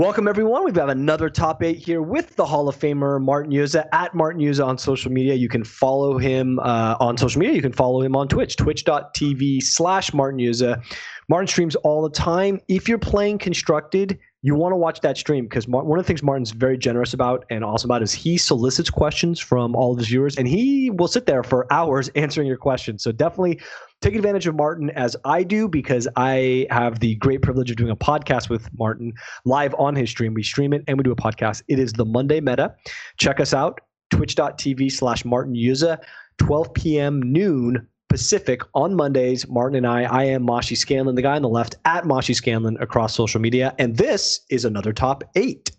Welcome, everyone. We've got another top eight here with the Hall of Famer Martin Juza at Martin Juza on social media. You can follow him uh, on social media. You can follow him on Twitch, twitch.tv slash Martin Juza. Martin streams all the time. If you're playing Constructed, you want to watch that stream because one of the things Martin's very generous about and awesome about is he solicits questions from all of his viewers and he will sit there for hours answering your questions. So definitely take advantage of Martin as I do because I have the great privilege of doing a podcast with Martin live on his stream. We stream it and we do a podcast. It is the Monday Meta. Check us out, twitch.tv slash Martin Juza, 12 p.m. noon Pacific on Mondays. Martin and I, I am Mashi Scanlon, the guy on the left at Mashi Scanlon across social media. And this is another top eight.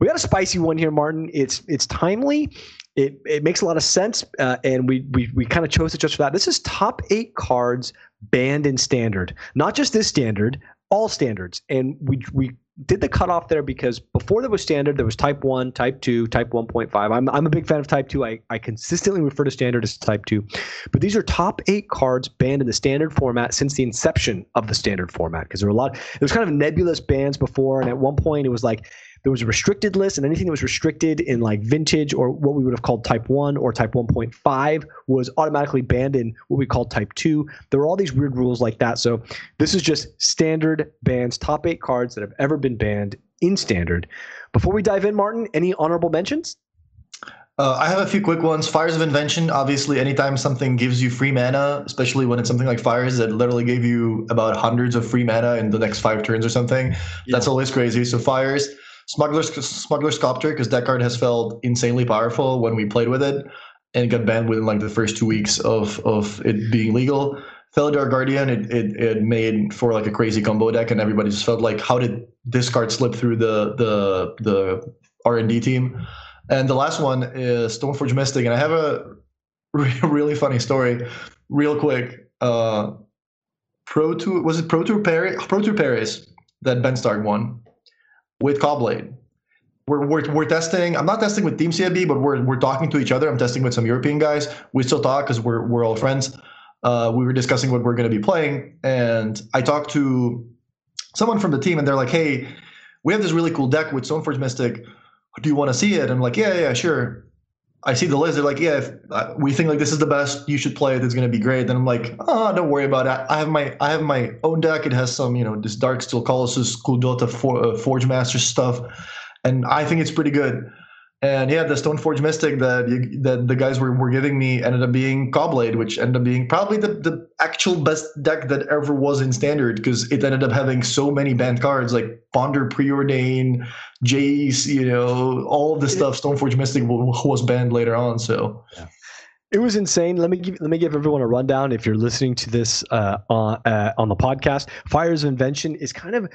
We got a spicy one here, Martin. It's it's timely. It, it makes a lot of sense, uh, and we we, we kind of chose it just for that. This is top eight cards banned in standard, not just this standard, all standards. And we we did the cutoff there because before there was standard, there was type 1, type 2, type 1.5. I'm, I'm a big fan of type 2. I, I consistently refer to standard as type 2. But these are top eight cards banned in the standard format since the inception of the standard format because there were a lot, there was kind of nebulous bans before. And at one point, it was like there was a restricted list, and anything that was restricted in like vintage or what we would have called type 1 or type 1.5 was automatically banned in what we called type 2. There were all these weird rules like that. So this is just standard bans, top eight cards that have ever been banned in standard. Before we dive in, Martin, any honorable mentions? Uh, I have a few quick ones. Fires of Invention. Obviously, anytime something gives you free mana, especially when it's something like Fires that literally gave you about hundreds of free mana in the next five turns or something, yeah. that's always crazy. So Fires. Smuggler's Smuggler's Copter because that card has felt insanely powerful when we played with it, and got banned within like the first two weeks of of it being legal. Felidar Guardian, it, it, it made for like a crazy combo deck, and everybody just felt like, how did this card slip through the the the R and D team? And the last one is Stoneforge Mystic, and I have a really funny story, real quick. Uh, Pro Tour was it Pro Tour Paris? Pro Tour Paris that Ben Stark won with Caw-Blade. We're, we're, we're testing. I'm not testing with Team CFB, but we're, we're talking to each other. I'm testing with some European guys. We still talk because we're, we're all friends. Uh, we were discussing what we're going to be playing. And I talked to someone from the team, and they're like, hey, we have this really cool deck with Stoneforge Mystic. Do you want to see it? I'm like, yeah, yeah, sure. I see the list. They're like, yeah, if, uh, we think like this is the best. You should play it. It's gonna be great. Then I'm like, oh, don't worry about it. I have my I have my own deck. It has some you know this Darksteel Colossus, Kuldotha, for, uh, Forge Master stuff, and I think it's pretty good. And yeah, the Stoneforge Mystic that you, that the guys were, were giving me ended up being Caw-Blade, which ended up being probably the, the actual best deck that ever was in Standard because it ended up having so many banned cards like Ponder Preordain, Jace, you know, all the stuff. Stoneforge Mystic was banned later on. So. Yeah. It was insane. Let me give let me give everyone a rundown. If you're listening to this uh, on uh, on the podcast, Fires of Invention is kind of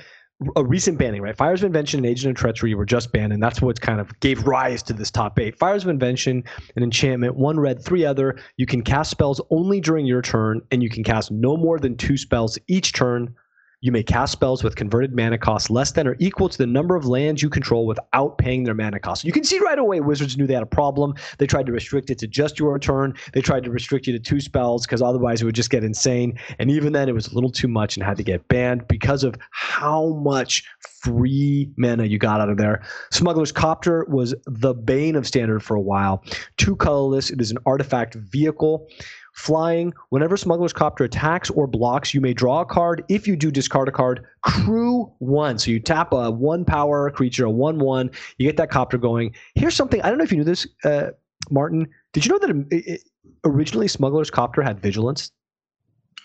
a recent banning, right? Fires of Invention and Agent of Treachery were just banned, and that's what kind of gave rise to this top eight. Fires of Invention, an enchantment, one red, three other. You can cast spells only during your turn, and you can cast no more than two spells each turn you may cast spells with converted mana cost less than or equal to the number of lands you control without paying their mana cost. You can see right away Wizards knew they had a problem. They tried to restrict it to just your turn. They tried to restrict you to two spells because otherwise it would just get insane. And even then, it was a little too much and had to get banned because of how much free mana you got out of there. Smuggler's Copter was the bane of standard for a while. Two colorless, it is an artifact vehicle. Flying, whenever Smuggler's Copter attacks or blocks, you may draw a card. If you do, discard a card. Crew one. So you tap a one power creature, a 1 1. You get that copter going. Here's something I don't know if you knew this, uh, Martin. Did you know that it, it, originally Smuggler's Copter had vigilance?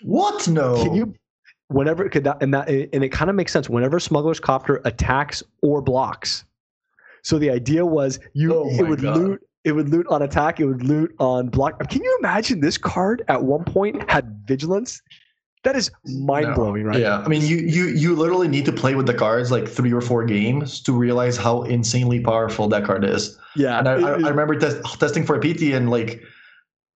What? No. Can you whenever could that and that and it kind of makes sense whenever smuggler's copter attacks or blocks so the idea was you oh it would God. loot it would loot on attack. It would loot on block. Can you imagine this card at one point had vigilance? That is mind blowing, no. right? Yeah, I mean, you you you literally need to play with the cards like three or four games to realize how insanely powerful that card is. Yeah, and I, I, I remember testing for a PT and like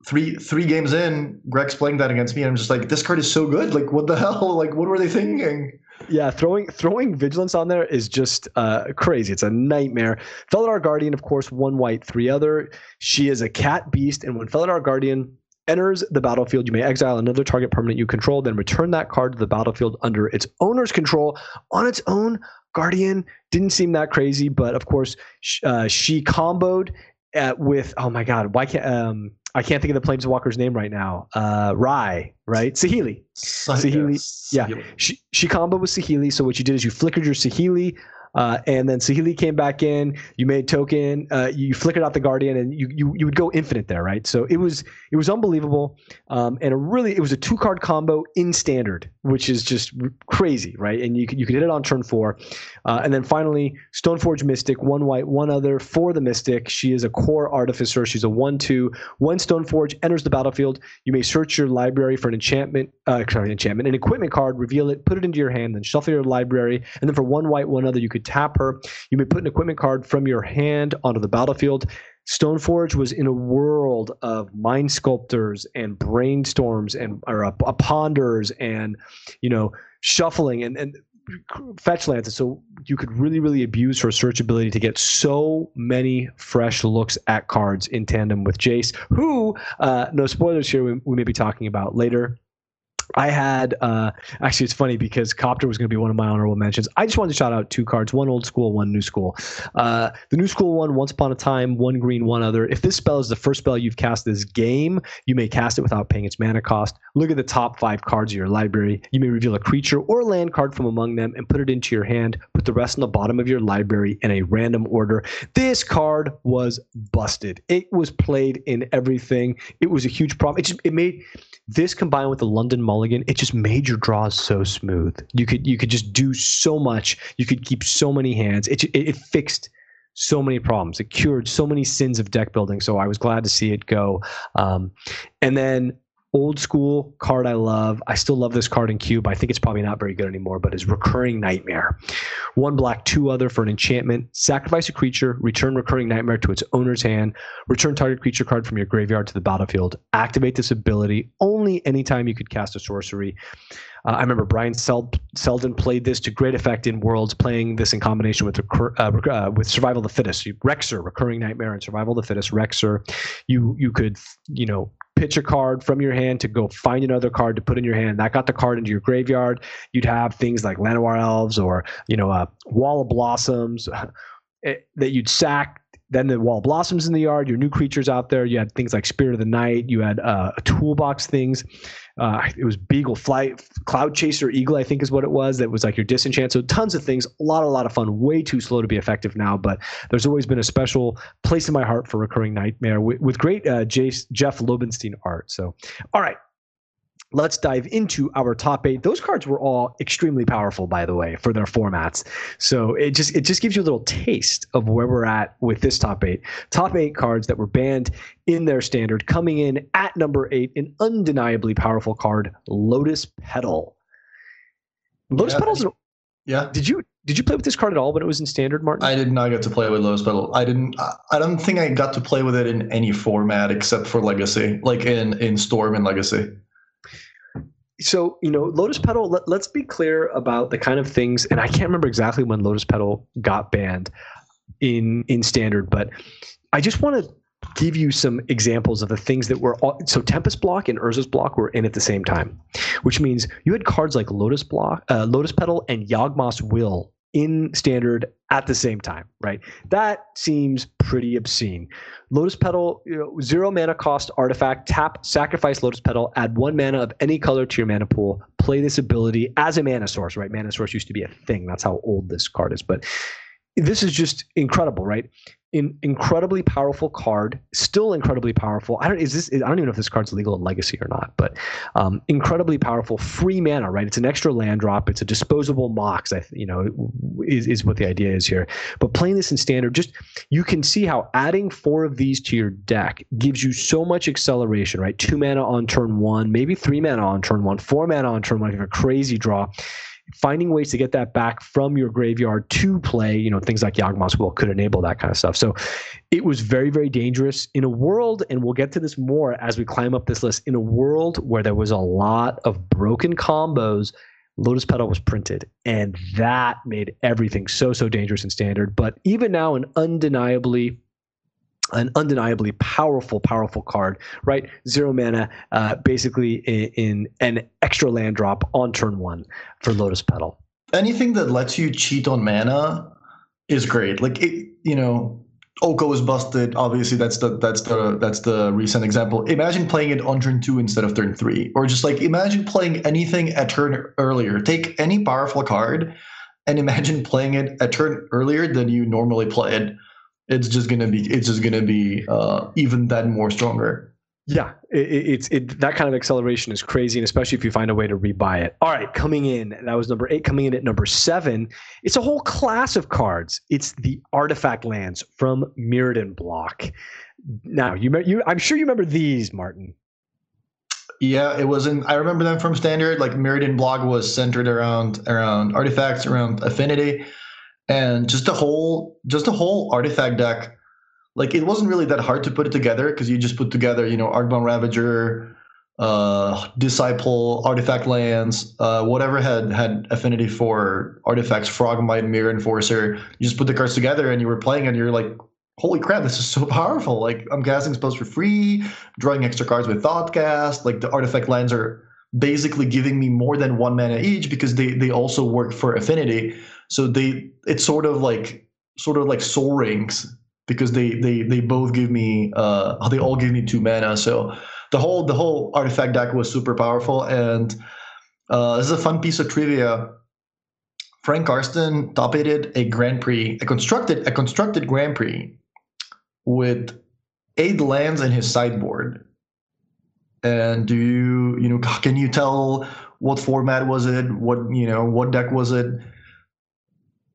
three three games in, Greg's playing that against me, and I'm just like, this card is so good. Like, what the hell? Like, what were they thinking? Yeah, throwing throwing vigilance on there is just uh, crazy. It's a nightmare. Felidar Guardian, of course, one white, three other. She is a cat beast, and when Felidar Guardian enters the battlefield, you may exile another target permanent you control, then return that card to the battlefield under its owner's control on its own Guardian didn't seem that crazy, but of course, uh, she comboed at, with oh my god, why can't um, I can't think of the planeswalker's name right now. Uh, Rai, right? Saheeli. Saheeli. Yeah. She, she comboed with Saheeli. So what you did is you flickered your Saheeli uh, and then Saheeli came back in. You made token. Uh, you flickered out the Guardian, and you, you you would go infinite there, right? So it was it was unbelievable, um, and a really it was a two card combo in standard, which is just crazy, right? And you could you could hit it on turn four, uh, and then finally Stoneforge Mystic, one white, one other for the Mystic. She is a Kor Artificer. She's a one two. One Stoneforge enters the battlefield. You may search your library for an enchantment, uh, sorry, enchantment, an equipment card, reveal it, put it into your hand, then shuffle your library, and then for one white, one other, you could could tap her. You may put an equipment card from your hand onto the battlefield. Stoneforge was in a world of mind sculptors and brainstorms and or uh, ponders and you know shuffling and and fetch lands. So you could really, really abuse her search ability to get so many fresh looks at cards in tandem with Jace, who, uh, no spoilers here, we, we may be talking about later I had uh, actually it's funny because Copter was going to be one of my honorable mentions. I just wanted to shout out two cards, one old school, one new school. Uh, the new school one, Once Upon a Time, one green, one other. If this spell is the first spell you've cast this game, you may cast it without paying its mana cost. Look at the top five cards of your library. You may reveal a creature or land card from among them and put it into your hand. Put the rest on the bottom of your library in a random order. This card was busted. It was played in everything. It was a huge problem. It just it made this combined with the London Mulligan, it just made your draws so smooth. You could you could just do so much. You could keep so many hands. It it, it fixed so many problems. It cured so many sins of deck building. So I was glad to see it go. Um, and then old school card I love. I still love this card in cube. I think it's probably not very good anymore, but is Recurring Nightmare. One black, two other for an enchantment. Sacrifice a creature, return Recurring Nightmare to its owner's hand, return target creature card from your graveyard to the battlefield. Activate this ability only anytime you could cast a sorcery. Uh, I remember Brian Seld- Selden played this to great effect in Worlds, playing this in combination with uh, uh, with Survival of the Fittest. RecSur, Recurring Nightmare, and Survival of the Fittest. RecSur, you you could you know pitch a card from your hand to go find another card to put in your hand. That got the card into your graveyard. You'd have things like Llanowar Elves or you know a Wall of Blossoms eh, that you'd sack then the wall blossoms in the yard your new creatures out there. You had things like spirit of the night. You had uh, toolbox things. Uh, it was beagle flight cloud chaser eagle i think is what it was that was like your disenchant. So tons of things. A lot a lot of fun. Way too slow to be effective now but there's always been a special place in my heart for recurring nightmare with, with great uh, jeff laubenstein art. So all right let's dive into our top eight. Those cards were all extremely powerful, by the way, for their formats. So it just it just gives you a little taste of where we're at with this top eight. Top eight cards that were banned in their standard, coming in at number eight, an undeniably powerful card, Lotus Petal. Lotus yeah. Petal's. Yeah. Did you did you play with this card at all when it was in standard, Martin? I did not get to play with Lotus Petal. I didn't. I don't think I got to play with it in any format except for Legacy, like in in Storm and Legacy so you know lotus petal let, us be clear about the kind of things and i can't remember exactly when lotus petal got banned in in standard but i just want to give you some examples of the things that were all, so tempest block and urza's block were in at the same time which means you had cards like lotus block uh, lotus petal and yawgmoth's will in standard at the same time, right? That seems pretty obscene. Lotus Petal, you know, zero mana cost artifact, tap, sacrifice Lotus Petal, add one mana of any color to your mana pool, play this ability as a mana source, right? Mana source used to be a thing. That's how old this card is. But this is just incredible, right? In, incredibly powerful card, still incredibly powerful. I don't is this I don't even know if this card's legal in Legacy or not, but um, incredibly powerful, free mana. Right, it's an extra land drop. It's a disposable mox. I you know is is what the idea is here. But playing this in standard, just you can see how adding four of these to your deck gives you so much acceleration. Right, two mana on turn one, maybe three mana on turn one, four mana on turn one. If you have a crazy draw finding ways to get that back from your graveyard to play, you know, things like Yawgmoth's Will could enable that kind of stuff. So it was very, very dangerous in a world, and we'll get to this more as we climb up this list, in a world where there was a lot of broken combos. Lotus Petal was printed, and that made everything so, so dangerous in standard. But even now, an undeniably an undeniably powerful, powerful card, right? Zero mana, uh, basically in, in, an extra land drop on turn one for Lotus Petal. anything that lets you cheat on mana is great. Like it, you know, Oko is busted. Obviously, that's the that's the that's the recent example. Imagine playing it on turn two instead of turn three, or just like imagine playing anything at turn earlier. Take any powerful card, and imagine playing it at turn earlier than you normally play it. It's just gonna be it's just gonna be uh, even that more stronger. Yeah, it, it's it, that kind of acceleration is crazy, and especially if you find a way to rebuy it. All right, coming in, that was number eight. Coming in at number seven, it's a whole class of cards. It's the artifact lands from Mirrodin block. Now, you, you, I'm sure you remember these, Martin. Yeah, it was in. I remember them from standard. Like Mirrodin block was centered around around artifacts, around affinity, and just a whole just a whole artifact deck like it wasn't really that hard to put it together because you just put together you know Arcbound Ravager, uh, Disciple, Artifact Lands, uh, whatever had had affinity for artifacts, Frogmite, Myr Enforcer. You just put the cards together and you were playing and you're like, holy crap, this is so powerful! Like I'm casting spells for free, drawing extra cards with Thoughtcast. Like the artifact lands are basically giving me more than one mana each because they they also work for affinity. So they it's sort of like sort of like sol rings because they they they both give me uh they all give me two mana. So the whole the whole artifact deck was super powerful, and uh, this is a fun piece of trivia. Frank Karsten top aided a Grand Prix, a constructed a constructed Grand Prix with eight lands in his sideboard. And do you you know can you tell what format was it? What you know what deck was it?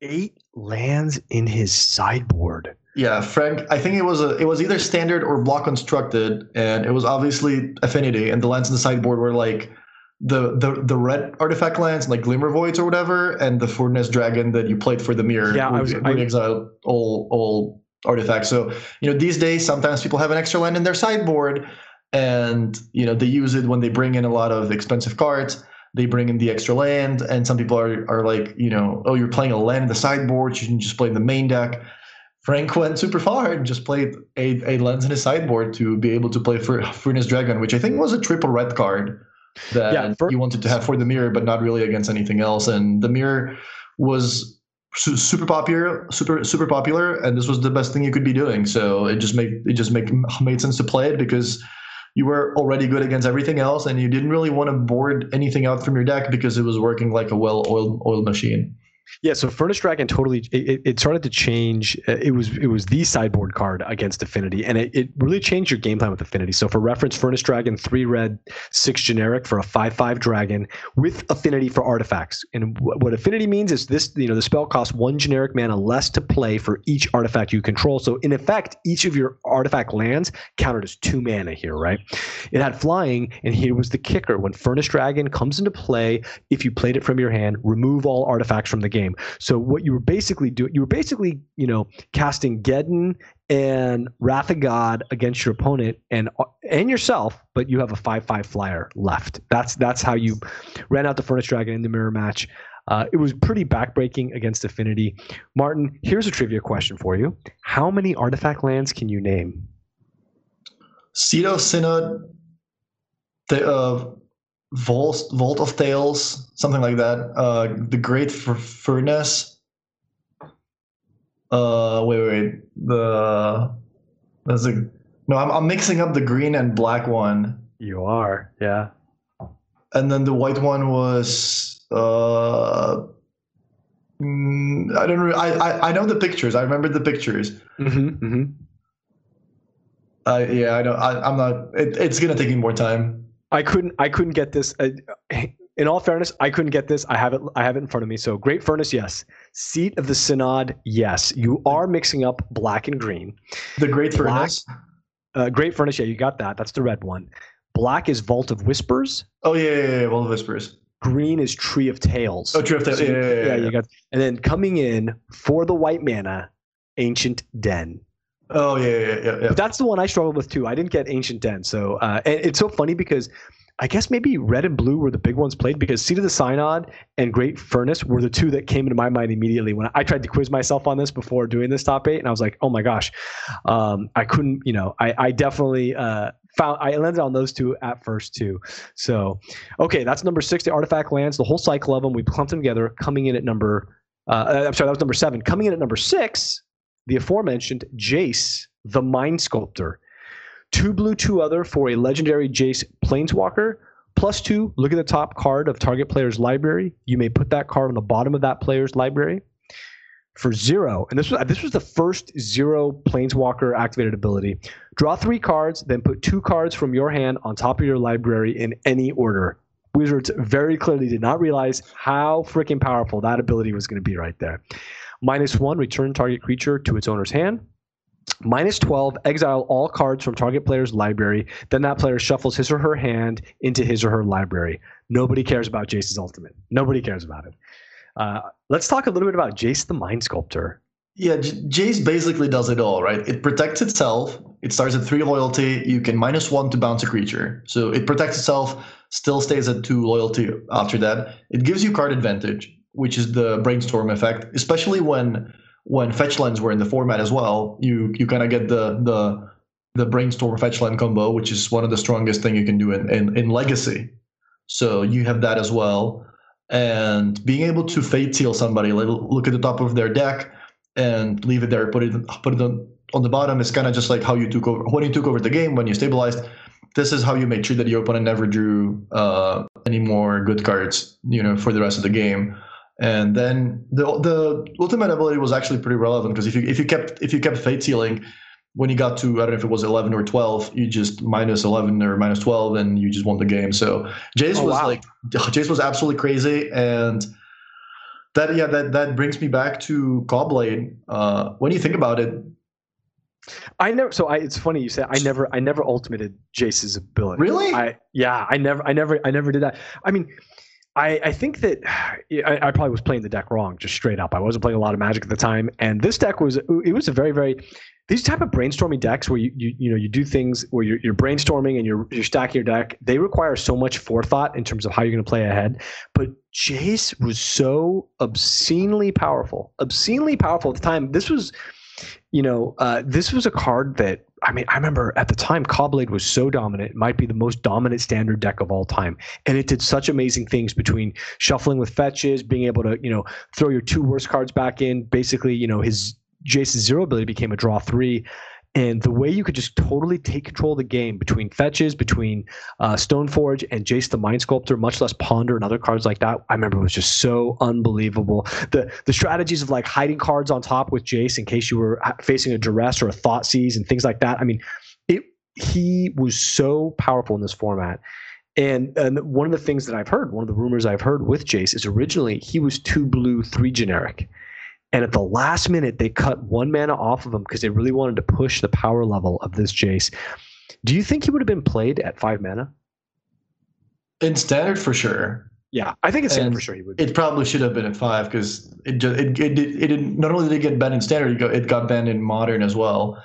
Eight lands in his sideboard. Yeah, Frank. I think it was a it was either standard or block constructed, and it was obviously affinity. And the lands in the sideboard were like the the the red artifact lands, like Glimmer Voids or whatever, and the Furnace Dragon that you played for the mirror. Yeah, I was I, exiled all all artifacts. So you know these days sometimes people have an extra land in their sideboard, and you know they use it when they bring in a lot of expensive cards they bring in the extra land and some people are, are like you know oh you're playing a land in the sideboard you can just play in the main deck Frank went super far and just played a, a lens in his sideboard to be able to play for Furnace Dragon, which I think was a triple red card that yeah, for- you wanted to have for the mirror, but not really against anything else. And the mirror was su- super popular, super super popular, and this was the best thing you could be doing. So it just made it just make made sense to play it because you were already good against everything else, and you didn't really want to board anything out from your deck because it was working like a well-oiled oiled machine. Yeah, so Furnace Dragon totally it, it started to change. Uh, it was it was the sideboard card against Affinity, and it, it really changed your game plan with Affinity. So for reference, Furnace Dragon three red, six generic for a five five dragon with Affinity for artifacts. And what Affinity means is this you know the spell costs one generic mana less to play for each artifact you control. So in effect, each of your artifact lands counted as two mana here, right? It had flying, and here was the kicker: when Furnace Dragon comes into play, if you played it from your hand, remove all artifacts from the game game. So what you were basically doing, you were basically, you know, casting Geddon and Wrath of God against your opponent and and yourself, but you have a five five flyer left. That's that's how you ran out the Furnace Dragon in the mirror match. Uh, it was pretty backbreaking against Affinity. Martin, here's a trivia question for you: How many artifact lands can you name? Of Synod, the uh, Vault, Vault of Tales, something like that. Uh, the Great Furnace. Uh, wait, wait, the there's a no. I'm I'm mixing up the green and black one. You are, yeah. And then the white one was uh. Mm, I don't. Re- I, I I know the pictures. I remember the pictures. Mm-hmm, mm-hmm. Uh, yeah, I know. I, I'm not. It, it's gonna take me more time. I couldn't I couldn't get this. Uh, in all fairness, I couldn't get this. I have it. I have it in front of me. So great furnace, yes. Seat of the synod, yes. You are mixing up black and green. The great black, furnace. Uh, great furnace, yeah, you got that. That's the red one. Black is Vault of Whispers. Oh yeah, yeah, yeah Vault of Whispers. Green is Tree of Tales. Oh, Tree of Tales. So, yeah, yeah, yeah, yeah, you got. And then coming in for the white mana, Ancient Den. Oh yeah, yeah, yeah, yeah. That's the one I struggled with too. I didn't get Ancient Den, so uh, it's so funny because I guess maybe red and blue were the big ones played because Seat of the Synod and Great Furnace were the two that came into my mind immediately when I tried to quiz myself on this before doing this top eight, and I was like, oh my gosh, um, I couldn't. You know, I, I definitely uh, found I landed on those two at first too. So, okay, that's number six. The artifact lands, the whole cycle of them. We clumped them together, coming in at number. Uh, I'm sorry, that was number seven. Coming in at number six, the aforementioned Jace, the Mind Sculptor. Two blue, two other for a legendary Jace Planeswalker. Plus two, look at the top card of target player's library. You may put that card on the bottom of that player's library. For zero, and this was this was the first zero Planeswalker activated ability. Draw three cards, then put two cards from your hand on top of your library in any order. Wizards very clearly did not realize how freaking powerful that ability was going to be right there. Minus one, return target creature to its owner's hand. Minus 12, exile all cards from target player's library. Then that player shuffles his or her hand into his or her library. Nobody cares about Jace's ultimate. Nobody cares about it. Uh, let's talk a little bit about Jace the Mind Sculptor. Yeah, Jace basically does it all, right? It protects itself. It starts at three loyalty. You can minus one to bounce a creature. So it protects itself, still stays at two loyalty after that. It gives you card advantage, which is the brainstorm effect, especially when when fetch lands were in the format as well, you you kind of get the the the brainstorm fetch land combo, which is one of the strongest thing you can do in, in, in legacy. So you have that as well. And being able to fate seal somebody, look at the top of their deck and leave it there, put it put it on, on the bottom is kind of just like how you took over when you took over the game when you stabilized. This is how you make sure that your opponent never drew uh, any more good cards, you know, for the rest of the game. And then the the ultimate ability was actually pretty relevant because if you if you kept if you kept fate sealing, when you got to I don't know if it was eleven or twelve, you just minus eleven or minus twelve, and you just won the game. So Jace oh, was wow. like Jace was absolutely crazy, and that yeah that that brings me back to Caw-Blade. Uh, when you think about it, I never. So I, it's funny you say I never. I never ultimated Jace's ability. Really? I yeah. I never. I never. I never did that. I mean, I, I think that I, I, probably was playing the deck wrong, just straight up. I wasn't playing a lot of Magic at the time, and this deck was it was a very very these type of brainstorming decks where you you, you know you do things where you're, you're brainstorming and you're you're stacking your deck. They require so much forethought in terms of how you're going to play ahead. But Jace was so obscenely powerful, obscenely powerful at the time. This was, you know, uh, this was a card that I mean, I remember at the time, Caw-Blade was so dominant. It might be the most dominant standard deck of all time. And it did such amazing things between shuffling with fetches, being able to, you know, throw your two worst cards back in. Basically, you know, his Jace's zero ability became a draw three and the way you could just totally take control of the game between fetches, between uh, Stoneforge and Jace the Mind Sculptor, much less Ponder and other cards like that, I remember it was just so unbelievable. The the strategies of like hiding cards on top with Jace in case you were facing a duress or a Thoughtseize and things like that. I mean, it he was so powerful in this format. And, and one of the things that I've heard, one of the rumors I've heard with Jace is originally he was two blue, three generic. And at the last minute, they cut one mana off of him because they really wanted to push the power level of this Jace. Do you think he would have been played at five mana? In standard, for sure. Yeah, I think it's standard for sure. He would. It probably should have been at five because it just it it, it, it not only did it get banned in standard, it got banned in modern as well,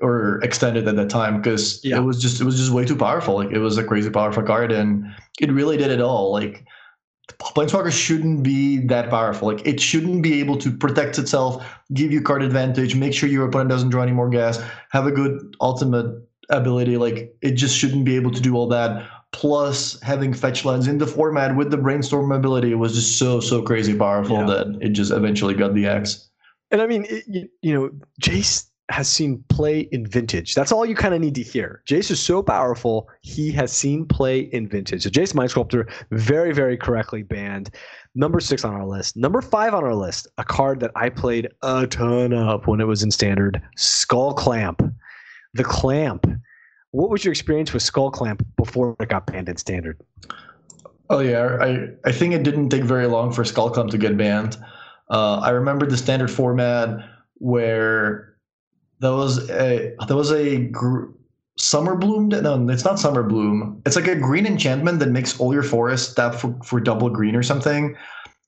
or extended at that time because yeah. it was just it was just way too powerful. Like it was a crazy powerful card, and it really did it all. Like Planeswalker shouldn't be that powerful. Like it shouldn't be able to protect itself, give you card advantage, make sure your opponent doesn't draw any more gas, have a good ultimate ability. Like it just shouldn't be able to do all that. Plus having fetch lands in the format with the brainstorm ability was just so so crazy powerful yeah. that it just eventually got the X. And I mean, it, you know, Jace has seen play in vintage. That's all you kind of need to hear. Jace is so powerful, he has seen play in vintage. So Jace Mind Sculptor, very, very correctly banned. Number six on our list. Number five on our list, a card that I played a ton of when it was in standard, Skull Clamp. The Clamp. What was your experience with Skull Clamp before it got banned in standard? Oh yeah, I, I think it didn't take very long for Skull Clamp to get banned. Uh, I remember the standard format where there was a there was a gr- summer bloom. No, it's not summer bloom. It's like a green enchantment that makes all your forests tap for, for double green or something.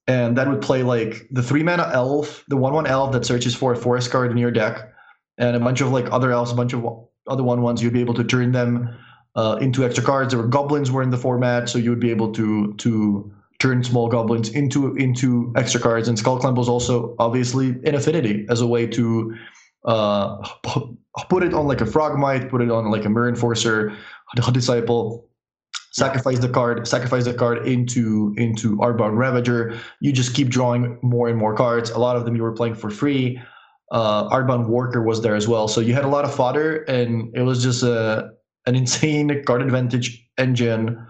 And that would play like the three mana elf, the one one elf that searches for a forest card in your deck, and a bunch of like other elves, a bunch of other one ones. You'd be able to turn them uh, into extra cards. There were goblins were in the format, so you would be able to to turn small goblins into into extra cards. And Skull Clamp was also obviously in affinity as a way to uh, put it on like a Frogmite, put it on like a Myr Enforcer, a Disciple, sacrifice the card, sacrifice the card into into Arcbound Ravager. You just keep drawing more and more cards. A lot of them you were playing for free. Uh, Arcbound Worker was there as well, so you had a lot of fodder, and it was just a an insane card advantage engine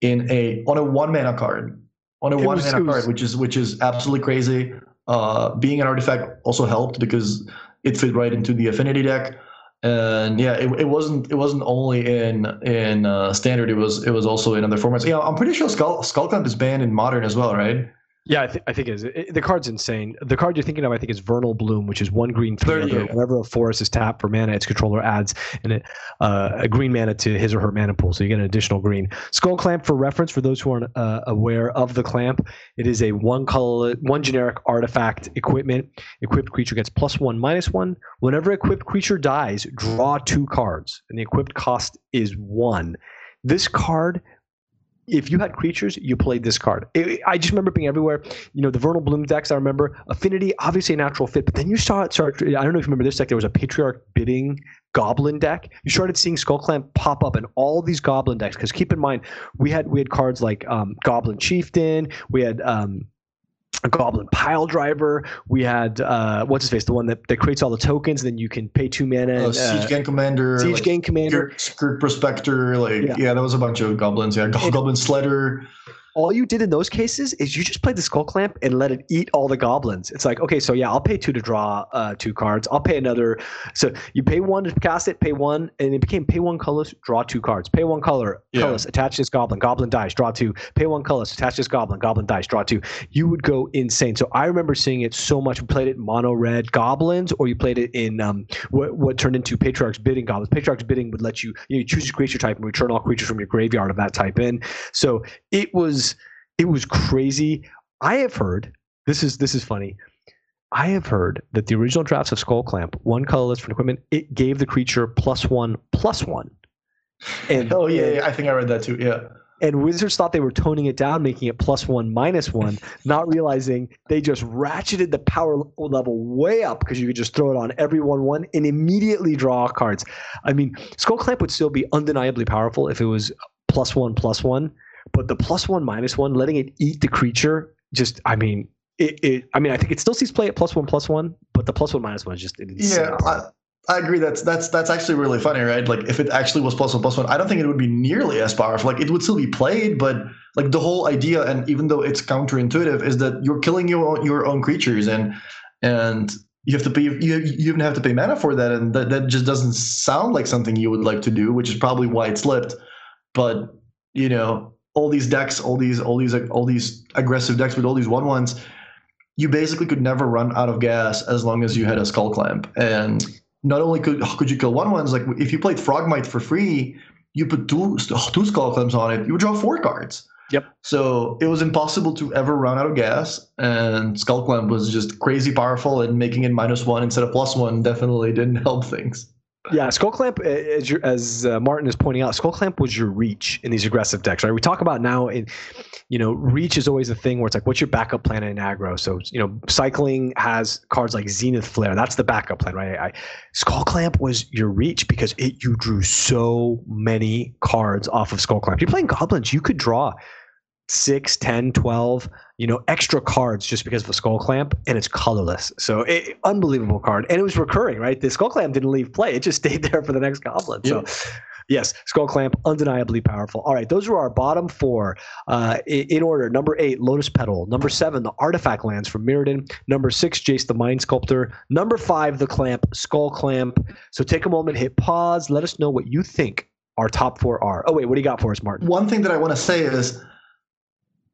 in a on a one mana card on a it one was, mana was, card, which is which is absolutely crazy. Uh, being an artifact also helped because it fit right into the affinity deck and yeah, it, it wasn't it wasn't only in in uh, standard. It was it was also in other formats. Yeah, I'm pretty sure Skull Skullclamp is banned in modern as well, right? Yeah, I, th- I think it is. It, the card's insane. The card you're thinking of, I think, is Vernal Bloom, which is one green three. Yeah. Whenever a forest is tapped for mana, its controller adds an, uh, a green mana to his or her mana pool, so you get an additional green. Skull Clamp, for reference, for those who aren't uh, aware of the clamp, it is a one color, one generic artifact equipment. Equipped creature gets plus one, minus one. Whenever equipped creature dies, draw two cards, and the equipped cost is one. This card if you had creatures, you played this card. It, I just remember being everywhere. You know, the Vernal Bloom decks, I remember. Affinity, obviously a natural fit, but then you saw it start. I don't know if you remember this deck. There was a Patriarch bidding Goblin deck. You started seeing Skullclamp pop up in all these Goblin decks. Because keep in mind, we had we had cards like um, Goblin Chieftain. We had um, a goblin pile driver. We had uh, what's his face, the one that, that creates all the tokens, and then you can pay two mana. Oh, Siege uh, Gang Commander, Siege like, Gang Commander, Skirk Prospector. Like yeah. yeah, that was a bunch of goblins. Yeah, Goblin Sledder all you did in those cases is you just played the skull clamp and let it eat all the goblins. It's like, okay, so yeah, I'll pay two to draw uh, two cards. I'll pay another. So you pay one to cast it, pay one, and it became pay one colorless, draw two cards. Pay one color, yeah. colorless, attach this goblin, goblin dice, draw two. Pay one colorless, attach this goblin, goblin dice, draw two. You would go insane. So I remember seeing it so much. We played it in mono red goblins, or you played it in um, what, what turned into Patriarch's bidding goblins. Patriarch's bidding would let you, you, know, you choose your creature type and return all creatures from your graveyard of that type in. So it was it was crazy. I have heard this is this is funny. I have heard that the original drafts of Skull Clamp, one colorless for equipment, it gave the creature plus one plus one. And oh yeah, yeah, I think I read that too. Yeah. And Wizards thought they were toning it down, making it plus one, minus one, not realizing they just ratcheted the power level way up because you could just throw it on every one one and immediately draw cards. I mean, Skull Clamp would still be undeniably powerful if it was plus one, plus one. But the plus one minus one, letting it eat the creature, just I mean, it, it I mean, I think it still sees play at plus one plus one, but the plus one minus one is just yeah. I, I agree. That's that's that's actually really funny, right? Like if it actually was plus one plus one, I don't think it would be nearly as powerful. Like it would still be played, but like the whole idea, and even though it's counterintuitive, is that you're killing your own, your own creatures, and and you have to pay you, you even have to pay mana for that, and that, that just doesn't sound like something you would like to do, which is probably why it slipped. But you know, all these decks, all these all these all these aggressive decks with all these one ones, you basically could never run out of gas as long as you had a skull clamp. And not only could could you kill one ones, like if you played Frogmite for free, you put two two skull clamps on it, you would draw four cards. Yep. So it was impossible to ever run out of gas, and Skull Clamp was just crazy powerful, and making it minus one instead of plus one definitely didn't help things. Yeah, Skull Clamp, as, your, as uh, Martin is pointing out, Skull Clamp was your reach in these aggressive decks, right? We talk about now, in, you know, reach is always a thing where it's like, what's your backup plan in aggro? So, you know, cycling has cards like Zenith Flare. That's the backup plan, right? I, Skull Clamp was your reach because it you drew so many cards off of Skull Clamp. You're playing Goblins, you could draw 6, 10, 12 you know, extra cards just because of the skull clamp, and it's colorless. So it, unbelievable card, and it was recurring, right? The skull clamp didn't leave play; it just stayed there for the next goblin. So. Yes, Skull Clamp, undeniably powerful. All right, those are our bottom four uh, in order. Number eight, Lotus Petal. Number seven, the Artifact Lands from Mirrodin. Number six, Jace the Mind Sculptor. Number five, the Clamp, Skull Clamp. So take a moment, hit pause, let us know what you think our top four are. Oh, wait, what do you got for us, Martin? One thing that I want to say is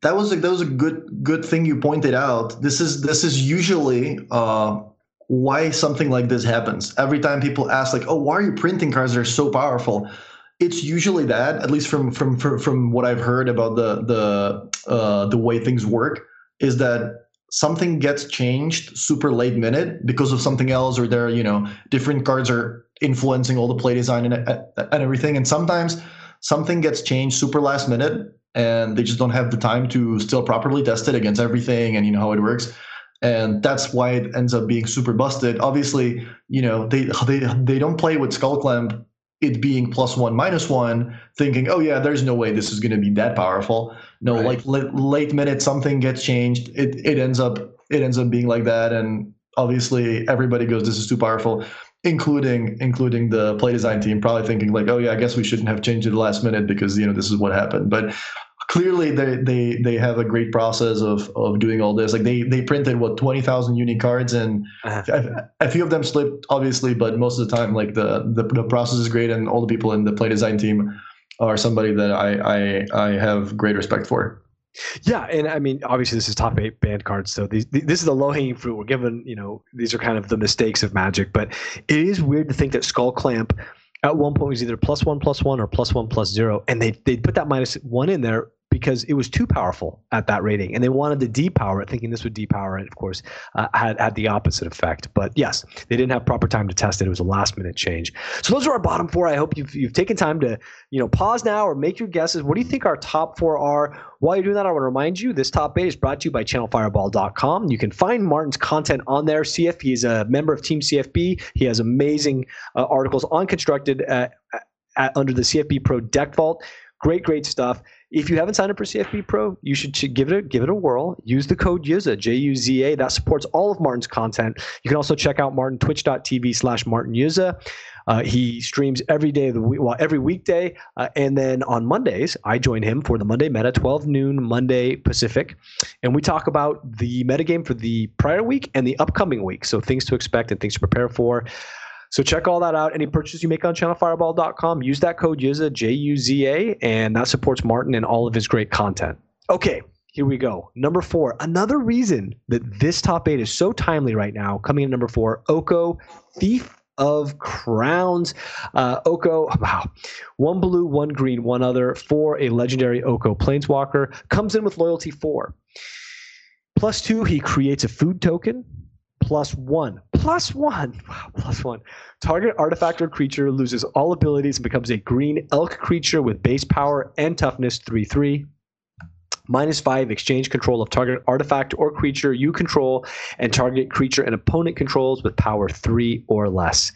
that was a, that was a good good thing you pointed out. This is this is usually uh, why something like this happens. Every time people ask like, "Oh, why are you printing cards that are so powerful?" It's usually that, at least from from from, from what I've heard about the the uh, the way things work, is that something gets changed super late minute because of something else, or there you know different cards are influencing all the play design and and everything. And sometimes something gets changed super last minute and they just don't have the time to still properly test it against everything and you know how it works. And that's why it ends up being super busted. Obviously you know they they, they don't play with skull clamp it being plus one minus one thinking oh yeah there's no way this is going to be that powerful. No right. like late, late minute something gets changed it, it ends up it ends up being like that. And obviously everybody goes this is too powerful including including the play design team probably thinking like oh yeah i guess we shouldn't have changed it the last minute because you know this is what happened. But clearly they, they they have a great process of of doing all this. Like they they printed what 20,000 unique cards and uh-huh. a, a, few of them slipped obviously but most of the time like the, the the process is great and all the people in the play design team are somebody that I I, I have great respect for yeah, and I mean, obviously, this is top eight band cards, so these, this is the low hanging fruit. We're given, you know, these are kind of the mistakes of Magic, but it is weird to think that Skull Clamp at one point was either plus one plus one or plus one plus zero, and they they put that minus one in there because it was too powerful at that rating, and they wanted to depower it, thinking this would depower it. Of course, uh, had had the opposite effect. But yes, they didn't have proper time to test it. It was a last minute change. So those are our bottom four. I hope you've you've taken time to you know pause now or make your guesses. What do you think our top four are? While you're doing that, I want to remind you this top eight is brought to you by ChannelFireball.com. You can find Martin's content on there. CFP he's a member of Team CFB. He has amazing uh, articles on constructed. At, at, under the CFB Pro Deck Vault. Great, great stuff. If you haven't signed up for CFB Pro, you should give it a, give it a whirl. Use the code Juza, J U Z A. That supports all of Martin's content. You can also check out Martin twitch.tv slash Martin Juza. Uh, he streams every day of the week, well, every weekday, uh, and then on Mondays, I join him for the Monday Meta, 12 noon Monday Pacific, and we talk about the metagame for the prior week and the upcoming week. So things to expect and things to prepare for. So check all that out. Any purchase you make on channelfireball.com, use that code Juza, J U Z A, and that supports Martin and all of his great content. Okay, here we go. Number four. Another reason that this top eight is so timely right now, coming in number four, Oko, Thief of Crowns. Uh, Oko, wow. One blue, one green, one other for a legendary Oko Planeswalker. Comes in with loyalty four. Plus two, he creates a food token plus one. Plus one. Wow, plus one. Target artifact or creature loses all abilities and becomes a green elk creature with base power and toughness 3 3. Minus five, exchange control of target artifact or creature you control and target creature and opponent controls with power three or less.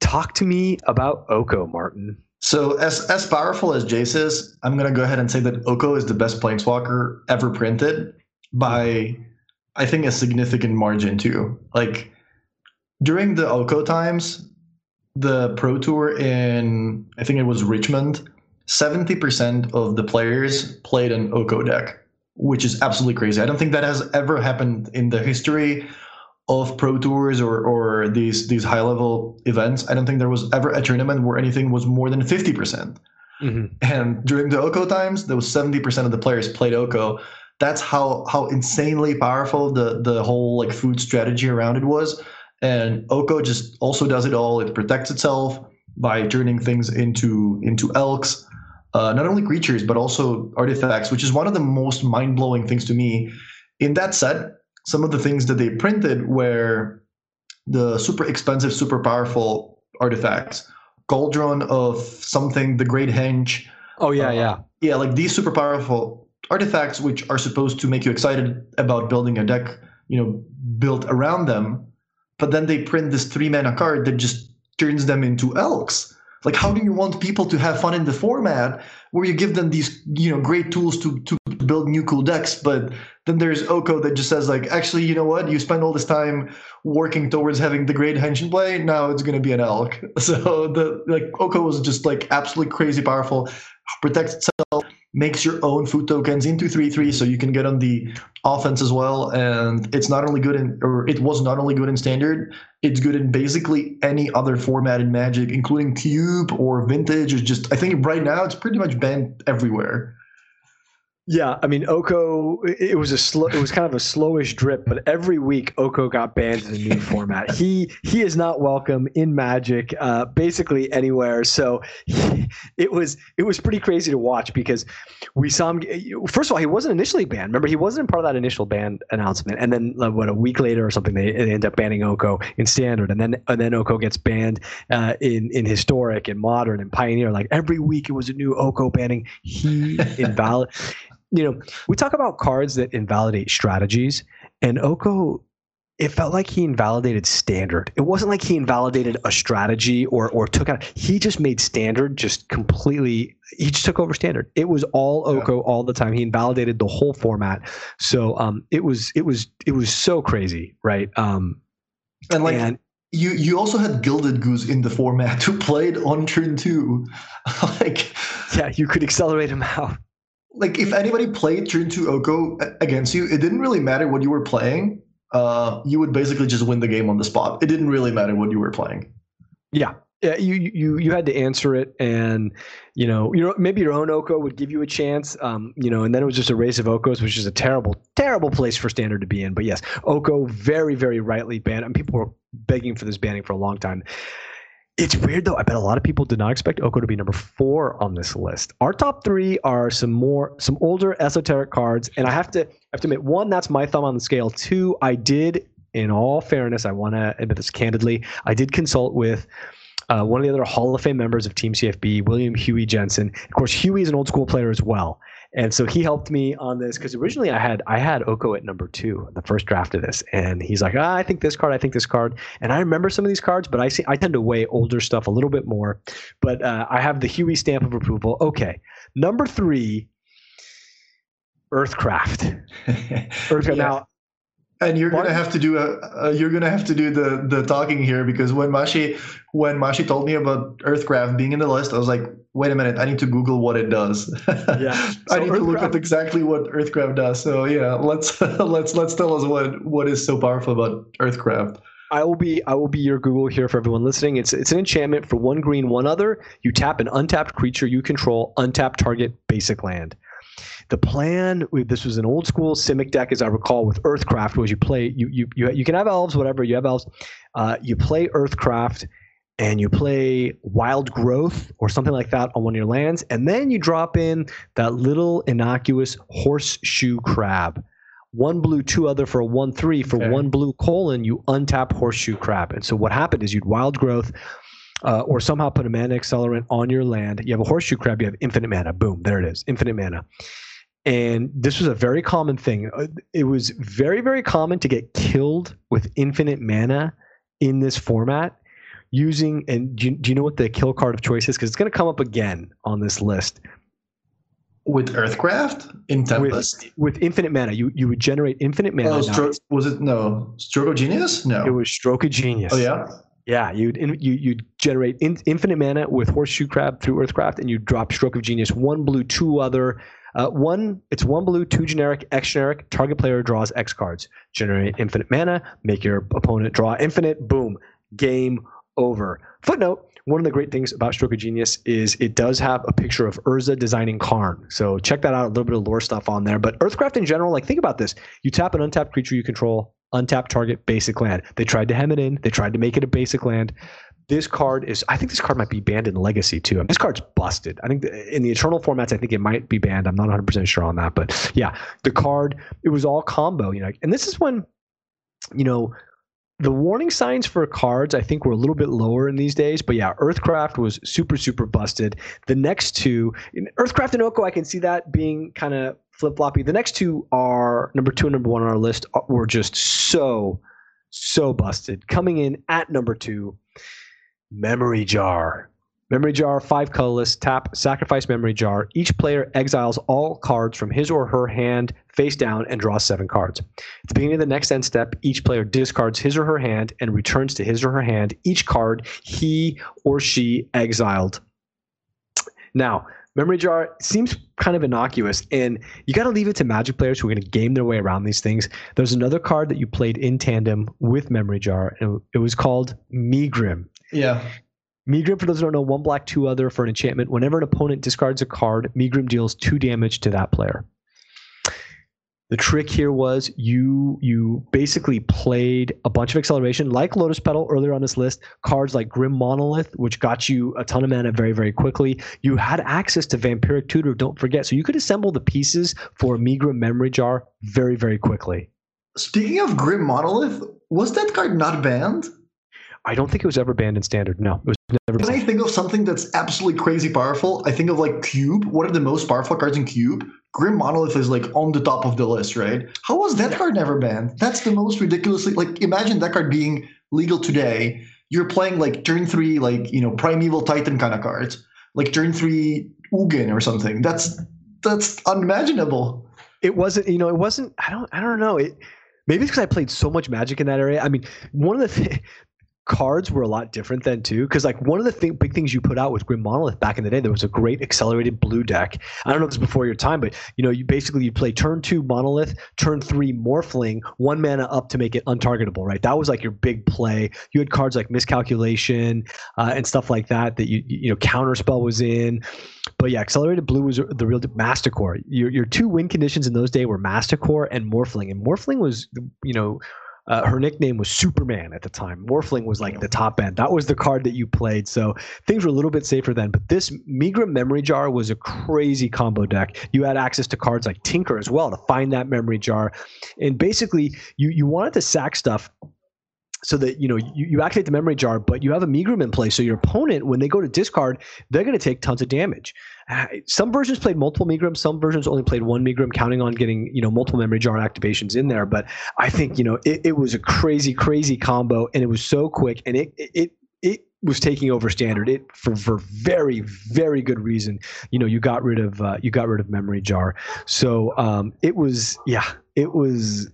Talk to me about Oko, Martin. So, as, as powerful as Jace is, I'm going to go ahead and say that Oko is the best planeswalker ever printed by I think a significant margin too. Like during the Oko times, the Pro Tour in I think it was Richmond, seventy percent of the players played an Oko deck, which is absolutely crazy. I don't think that has ever happened in the history of pro tours or, or these these high level events. I don't think there was ever a tournament where anything was more than 50%. percent mm hmm And during the Oko times, there was 70% of the players played Oko that's how how insanely powerful the the whole like food strategy around it was. And Oko just also does it all. It protects itself by turning things into into elks, uh, not only creatures but also artifacts, which is one of the most mind blowing things to me. In that set, some of the things that they printed were the super expensive, super powerful artifacts. Cauldron of something, the Great Henge. Oh yeah, uh, yeah, yeah. Like these super powerful artifacts which are supposed to make you excited about building a deck, you know, built around them, but then they print this three mana card that just turns them into elks. Like, how do you want people to have fun in the format where you give them these, you know, great tools to to build new cool decks, but then there's Oko that just says like, actually, you know what? You spend all this time working towards having the great henshin play. Now it's going to be an elk. So the like Oko was just like absolutely crazy powerful, protects itself, makes your own food tokens into 3-3 so you can get on the offense as well and it's not only good in or it was not only good in standard it's good in basically any other format in magic including cube or vintage or just i think right now it's pretty much banned everywhere Yeah, I mean Oko. It was a slow. It was kind of a slowish drip, but every week Oko got banned in a new format. He he is not welcome in Magic, uh, basically anywhere. So he, it was it was pretty crazy to watch because we saw him. First of all, he wasn't initially banned. Remember, he wasn't part of that initial ban announcement. And then like, what a week later or something, they, they end up banning Oko in Standard, and then and then Oko gets banned uh, in in Historic and Modern and Pioneer. Like every week, it was a new Oko banning. He invalid you know, we talk about cards that invalidate strategies, and Oko, it felt like he invalidated standard. It wasn't like he invalidated a strategy or or took out. He just made standard just completely. He just took over standard. It was all Oko yeah. all the time. He invalidated the whole format. So um, it was it was it was so crazy, right? Um, and like. And, you you also had Gilded Goose in the format who played on turn two. like yeah, you could accelerate him out like if anybody played turn two Oko against you, it didn't really matter what you were playing. Uh, you would basically just win the game on the spot. It didn't really matter what you were playing. Yeah, yeah, you you you had to answer it, and you know, you know, maybe your own Oko would give you a chance, um, you know, and then it was just a race of Okos, which is a terrible, terrible place for standard to be in. But yes, Oko very, very rightly banned, and people were begging for this banning for a long time. It's weird though. I bet a lot of people did not expect Oko to be number four on this list. Our top three are some more, some older esoteric cards, and I have to, I have to admit, one, that's my thumb on the scale. Two, I did, in all fairness, I want to admit this candidly, I did consult with uh, one of the other Hall of Fame members of Team CFB, William Huey Jensen. Of course, Huey is an old school player as well, and so he helped me on this because originally I had I had Oko at number two, the first draft of this, and he's like, ah, I think this card, I think this card, and I remember some of these cards, but I see I tend to weigh older stuff a little bit more, but uh, I have the Huey stamp of approval. Okay, number three, Earthcraft. Earthcraft. yeah. Now and you're gonna have to do a, uh, you're gonna have to do the the talking here because when Mashi when Mashi told me about Earthcraft being in the list, I was like, wait a minute, I need to Google what it does. Yeah, so I need Earthcraft, to look up exactly what Earthcraft does. So yeah, let's let's let's tell us what what is so powerful about Earthcraft. I will be I will be your Google here for everyone listening. It's it's an enchantment for one green, one other. You tap an untapped creature you control, untap target basic land the plan this was an old school simic deck as i recall with earthcraft was you play you you you, you can have elves whatever you have elves uh, you play earthcraft and you play wild growth or something like that on one of your lands and then you drop in that little innocuous horseshoe crab one blue two other for a one three for okay. one blue colon you untap horseshoe crab and so what happened is you'd wild growth uh, or somehow put a mana accelerant on your land. You have a horseshoe crab, you have infinite mana. Boom, there it is, infinite mana and this was a very common thing. Uh, it was very, very common to get killed with infinite mana in this format using. And do you, do you know what the kill card of choice is? Because it's going to come up again on this list. With Earthcraft in Tempest, with, with infinite mana, you you would generate infinite mana. Oh, stro- was it no Stroke of Genius? No, it was Stroke of Genius. Oh yeah. Yeah, you'd you you'd generate in, infinite mana with Horseshoe Crab through Earthcraft, and you drop Stroke of Genius, one blue, two other, uh, one, it's one blue, two generic, X generic. Target player draws X cards. Generate infinite mana. Make your opponent draw infinite. Boom. Game over. Footnote: One of the great things about Stroke of Genius is it does have a picture of Urza designing Karn. So check that out. A little bit of lore stuff on there. But Earthcraft in general, like think about this: you tap an untapped creature you control, untapped target, basic land. They tried to hem it in. They tried to make it a basic land this card is i think this card might be banned in legacy too. This card's busted. I think in the eternal formats i think it might be banned. I'm not 100% sure on that but yeah the card it was all combo you know. And this is when you know the warning signs for cards i think were a little bit lower in these days but yeah earthcraft was super super busted. The next two earthcraft and oko i can see that being kind of flip-floppy. The next two are number two and number one on our list uh, were just so so busted. Coming in at number two Memory Jar. Memory Jar, five colorless, tap, sacrifice Memory Jar. Each player exiles all cards from his or her hand face down and draws seven cards. At the beginning of the next end step, each player discards his or her hand and returns to his or her hand each card he or she exiled. Now, Memory Jar seems kind of innocuous, and you got to leave it to Magic players who are going to game their way around these things. There's another card that you played in tandem with Memory Jar, and it was called Megrim. Yeah. Megrim, for those who don't know, one black, two other for an enchantment. Whenever an opponent discards a card, Megrim deals two damage to that player. The trick here was you you basically played a bunch of acceleration like Lotus Petal earlier on this list, cards like Grim Monolith, which got you a ton of mana very, very quickly. You had access to Vampiric Tutor, don't forget. So you could assemble the pieces for a Megrim Memory Jar very, very quickly. Speaking of Grim Monolith, was that card not banned? I don't think it was ever banned in standard. No, it was never. Can I think of something that's absolutely crazy powerful? I think of like Cube. What are the most powerful cards in Cube? Grim Monolith is like on the top of the list, right? How was that card never banned? That's the most ridiculously like. Imagine that card being legal today. You're playing like turn three, like you know, Primeval Titan kind of cards, like turn three Ugin or something. That's that's unimaginable. It wasn't. You know, it wasn't. I don't. I don't know. It maybe it's because I played so much Magic in that area. I mean, one of the th- cards were a lot different then too because like one of the big things you put out with grim monolith back in the day there was a great accelerated blue deck. I don't know if it's before your time but you know you basically you play turn two monolith turn three morphling one mana up to make it untargetable right? That was like your big play. You had cards like miscalculation uh, and stuff like that that you you know counterspell was in. But yeah, accelerated blue was the real Masticore. Your your two win conditions in those days were Masticore and Morphling, and Morphling was you know uh, her nickname was Superman at the time. Morphling was like the top end. That was the card that you played. So things were a little bit safer then. But this Megrim Memory Jar was a crazy combo deck. You had access to cards like Tinker as well to find that memory jar. And basically, you, you wanted to sack stuff so that you know you, you activate the memory jar, but you have a Megrim in play. So your opponent, when they go to discard, they're going to take tons of damage. Uh, some versions played multiple Megrim, some versions only played one Megrim, counting on getting you know multiple memory jar activations in there. But I think you know it, it was a crazy, crazy combo, and it was so quick, and it it it was taking over standard it for, for very very good reason you know you got rid of uh, you got rid of memory jar so um, it was yeah it was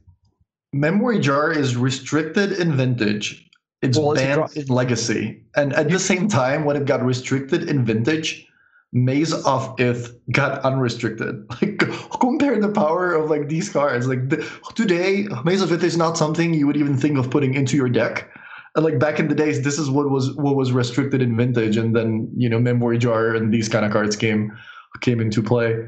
Memory jar is restricted in vintage. It's well, banned in legacy. And at the same time, when it got restricted in vintage, Maze of Ith got unrestricted. Like compare the power of like these cards. Like the, today, Maze of Ith is not something you would even think of putting into your deck. And like back in the days, this is what was what was restricted in vintage, and then you know memory jar and these kind of cards came came into play.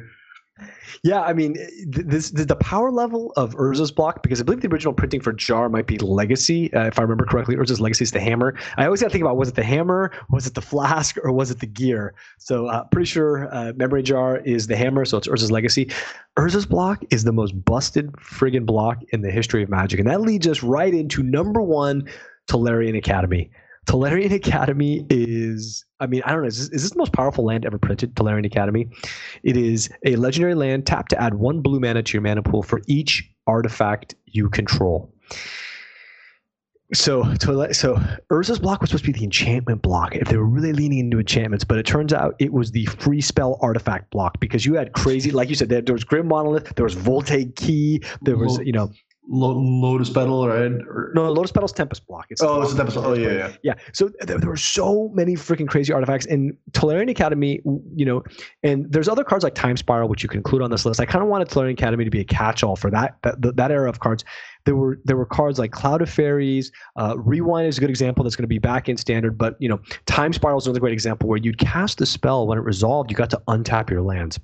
Yeah, I mean, this the power level of Urza's block because I believe the original printing for Jar might be Legacy, uh, if I remember correctly. Urza's Legacy is the hammer. I always got to think about was it the hammer, was it the flask, or was it the gear? So uh, pretty sure uh, Memory Jar is the hammer, so it's Urza's Legacy. Urza's block is the most busted friggin' block in the history of Magic, and that leads us right into number one, Tolarian Academy. Tolarian Academy is, I mean, I don't know, is this, is this, the most powerful land ever printed, Tolarian Academy? It is a legendary land tap to add one blue mana to your mana pool for each artifact you control. So, so Urza's block was supposed to be the enchantment block if they were really leaning into enchantments, but it turns out it was the free spell artifact block because you had crazy, like you said, there, there was Grim Monolith, there was Voltaic Key, there was, you know, Lotus Petal, right? Or... No, Lotus Petal's Tempest block. It's oh, it's a Tempest. Oh, yeah, yeah. Yeah. So there, there, were so many freaking crazy artifacts in Tolarian Academy, you know, and there's other cards like Time Spiral, which you can include on this list. I kind of wanted Tolarian Academy to be a catch-all for that that, that era of cards. There were there were cards like Cloud of Fairies, uh, Rewind is a good example that's going to be back in standard, but you know, Time Spiral is another great example where you'd cast the spell when it resolved, you got to untap your lands.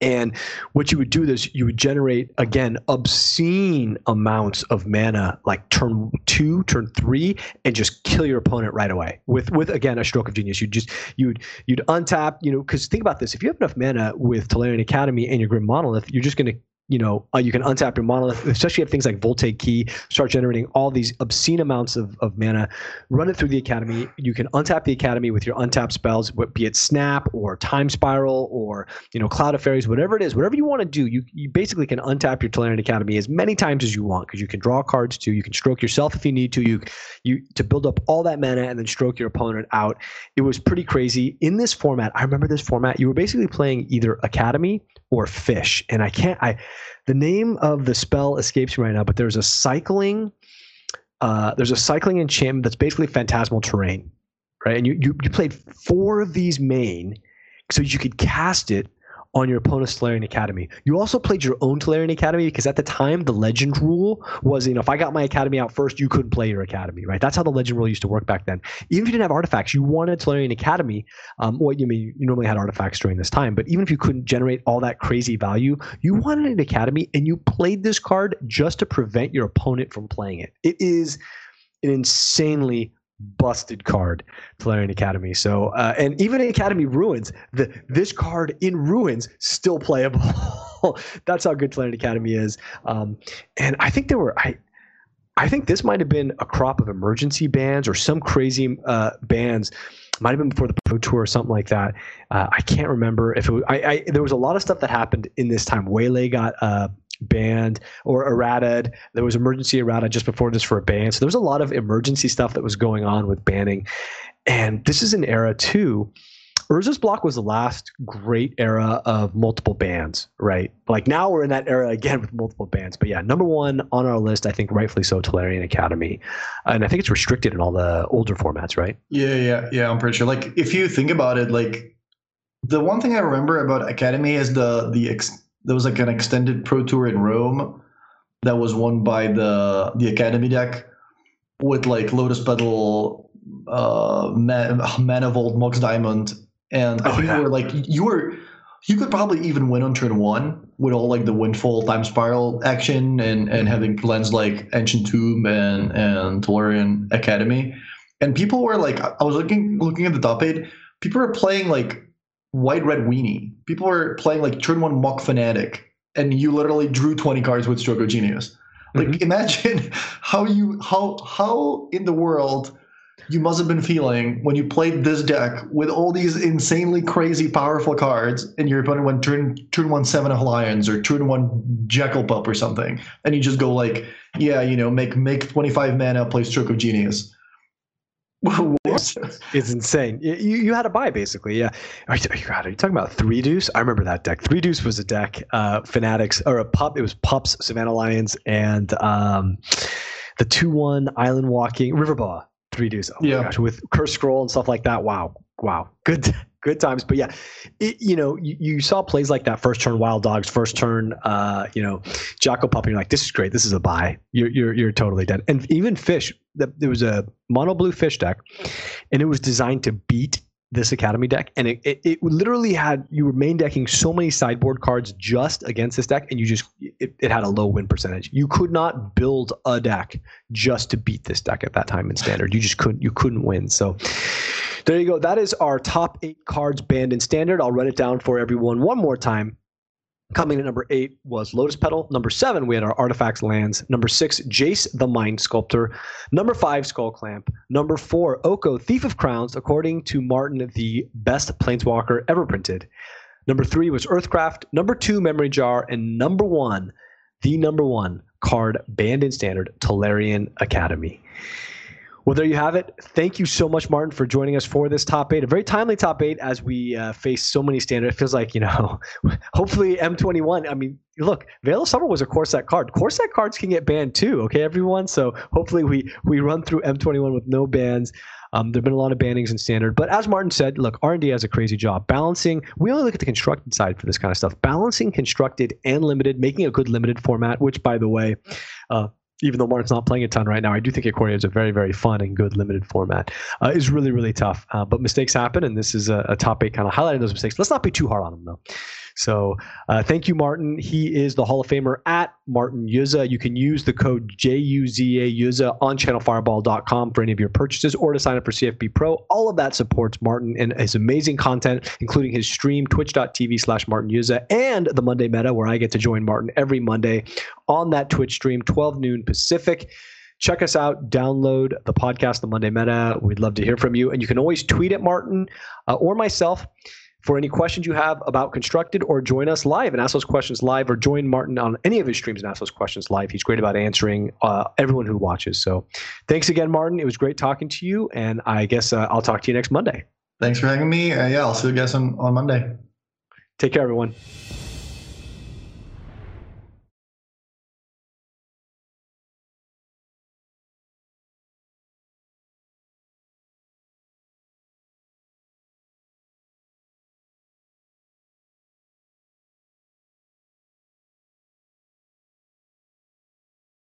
And what you would do is you would generate again obscene amounts of mana, like turn two, turn three, and just kill your opponent right away with with again a stroke of genius. You just you'd you'd untap, you know, because think about this: if you have enough mana with Tolarian Academy and your Grim Monolith, you're just going to you know, uh, you can untap your monolith, especially if things like Voltaic Key start generating all these obscene amounts of, of mana. Run it through the academy. You can untap the academy with your untapped spells, be it Snap or Time Spiral or you know Cloud of Fairies, whatever it is, whatever you want to do. You you basically can untap your Tolarian Academy as many times as you want because you can draw cards too. You can stroke yourself if you need to. You you to build up all that mana and then stroke your opponent out. It was pretty crazy in this format. I remember this format. You were basically playing either Academy or Fish, and I can't I the name of the spell escapes me right now, but there's a cycling, uh, there's a cycling enchantment that's basically phantasmal terrain, right? And you, you you played four of these main, so you could cast it on your opponent's Tolarian Academy. You also played your own Tolarian Academy because at the time the legend rule was, you know, if I got my academy out first, you couldn't play your academy, right? That's how the legend rule used to work back then. Even if you didn't have artifacts, you wanted Tolarian Academy. Um, what you mean? You normally had artifacts during this time, but even if you couldn't generate all that crazy value, you wanted an academy, and you played this card just to prevent your opponent from playing it. It is an insanely busted card, Tolarian Academy. So, uh, and even in Academy Ruins, the this card in Ruins still playable. That's how good Tolarian Academy is. Um, and I think there were I. I think this might have been a crop of emergency bans or some crazy uh, bans. Might have been before the Pro Tour or something like that. Uh, I can't remember if it was. I, I, there was a lot of stuff that happened in this time. Waylay got uh, banned or errata. There was emergency errata just before this for a ban. So there was a lot of emergency stuff that was going on with banning. And this is an era too. Urza's block was the last great era of multiple bands, right? Like now we're in that era again with multiple bands. But yeah, number one on our list, I think rightfully so, Tolarian Academy. And I think it's restricted in all the older formats, right? Yeah, yeah, yeah. I'm pretty sure. Like if you think about it, like the one thing I remember about Academy is the the ex- there was like an extended pro tour in Rome that was won by the the Academy deck with like Lotus Petal, uh, Man, Manifold, Mox Diamond, and I oh, think yeah. you were like you were you could probably even win on turn one with all like the windfall time spiral action and and having plans like Ancient Tomb and and Tolarian Academy, and people were like I was looking looking at the top eight, people were playing like White Red Weenie. People were playing like turn one Mogg Fanatic, and you literally drew 20 cards with Stroke of Genius. Like mm-hmm. imagine how you how how in the world you must have been feeling when you played this deck with all these insanely crazy powerful cards and your opponent went turn turn one Savannah Lions or turn one jackal pup or something and you just go like yeah you know make make 25 mana play stroke of genius it's, it's insane. You, you had a buy basically. Yeah. Are you, God, are you talking about Three Deuce? I remember that deck. Three Deuce was a deck. Uh, Fanatics or a pup. It was pups, Savannah Lions, and um, the two one Island Walking River Boa. Three Deuce. Oh yeah. Gosh, with Cursed Scroll and stuff like that. Wow. Wow. Good good times. But yeah, it, you know, you, you, saw plays like that first turn Wild Dogs, first turn, uh, you know, Jackal Pup, and you're like, this is great. This is a buy. You're you're you're totally dead. And even Fish, there was a mono blue Fish deck, and it was designed to beat this academy deck and it, it, it, literally had you were main decking so many sideboard cards just against this deck and you just it, it had a low win percentage you could not build a deck just to beat this deck at that time in standard you just couldn't you couldn't win so there you go. That is our top eight cards banned in standard. I'll run it down for everyone one more time. Coming at number eight was Lotus Petal. Number seven, we had our Artifacts Lands. Number six, Jace the Mind Sculptor. Number five, Skullclamp. Number four, Oko, Thief of Crowns, according to Martin, the best Planeswalker ever printed. Number three was Earthcraft. Number two, Memory Jar. And number one, the number one card banned in standard, Tolarian Academy. Well, there you have it. Thank you so much, Martin, for joining us for this top eight. A very timely top eight as we uh, face so many standards. It feels like, you know, hopefully M21. I mean, look, Veil of Summer was a Core Set card. Core Set cards can get banned too, okay, everyone? So hopefully we, we run through M21 with no bans. Um, there have been a lot of bannings in standard, but as Martin said, look, R&D has a crazy job balancing. We only look at the constructed side for this kind of stuff. Balancing constructed and limited, making a good limited format. Which, by the way, uh, even though Martin's not playing a ton right now, I do think Ikoria is a very, very fun and good limited format. Uh, is really, really tough. Uh, but mistakes happen, and this is a, a top eight kind of highlighting those mistakes. Let's not be too hard on them, though. So uh, thank you, Martin. He is the Hall of Famer at Martin Juza. You can use the code JUZA Yuza on channelfireball.com for any of your purchases or to sign up for CFB Pro. All of that supports Martin and his amazing content, including his stream, twitch.tv slash Martin Juza, and the Monday Meta, where I get to join Martin every Monday on that Twitch stream, 12 noon Pacific check us out download the podcast the monday meta we'd love to hear from you and you can always tweet at martin uh, or myself for any questions you have about Constructed or join us live and ask those questions live or join Martin on any of his streams and ask those questions live. He's great about answering uh, everyone who watches. So thanks again, Martin. It was great talking to you. And I guess uh, I'll talk to you next Monday. Thanks for having me. Uh, yeah, I'll see you guys on, on Monday. Take care, everyone.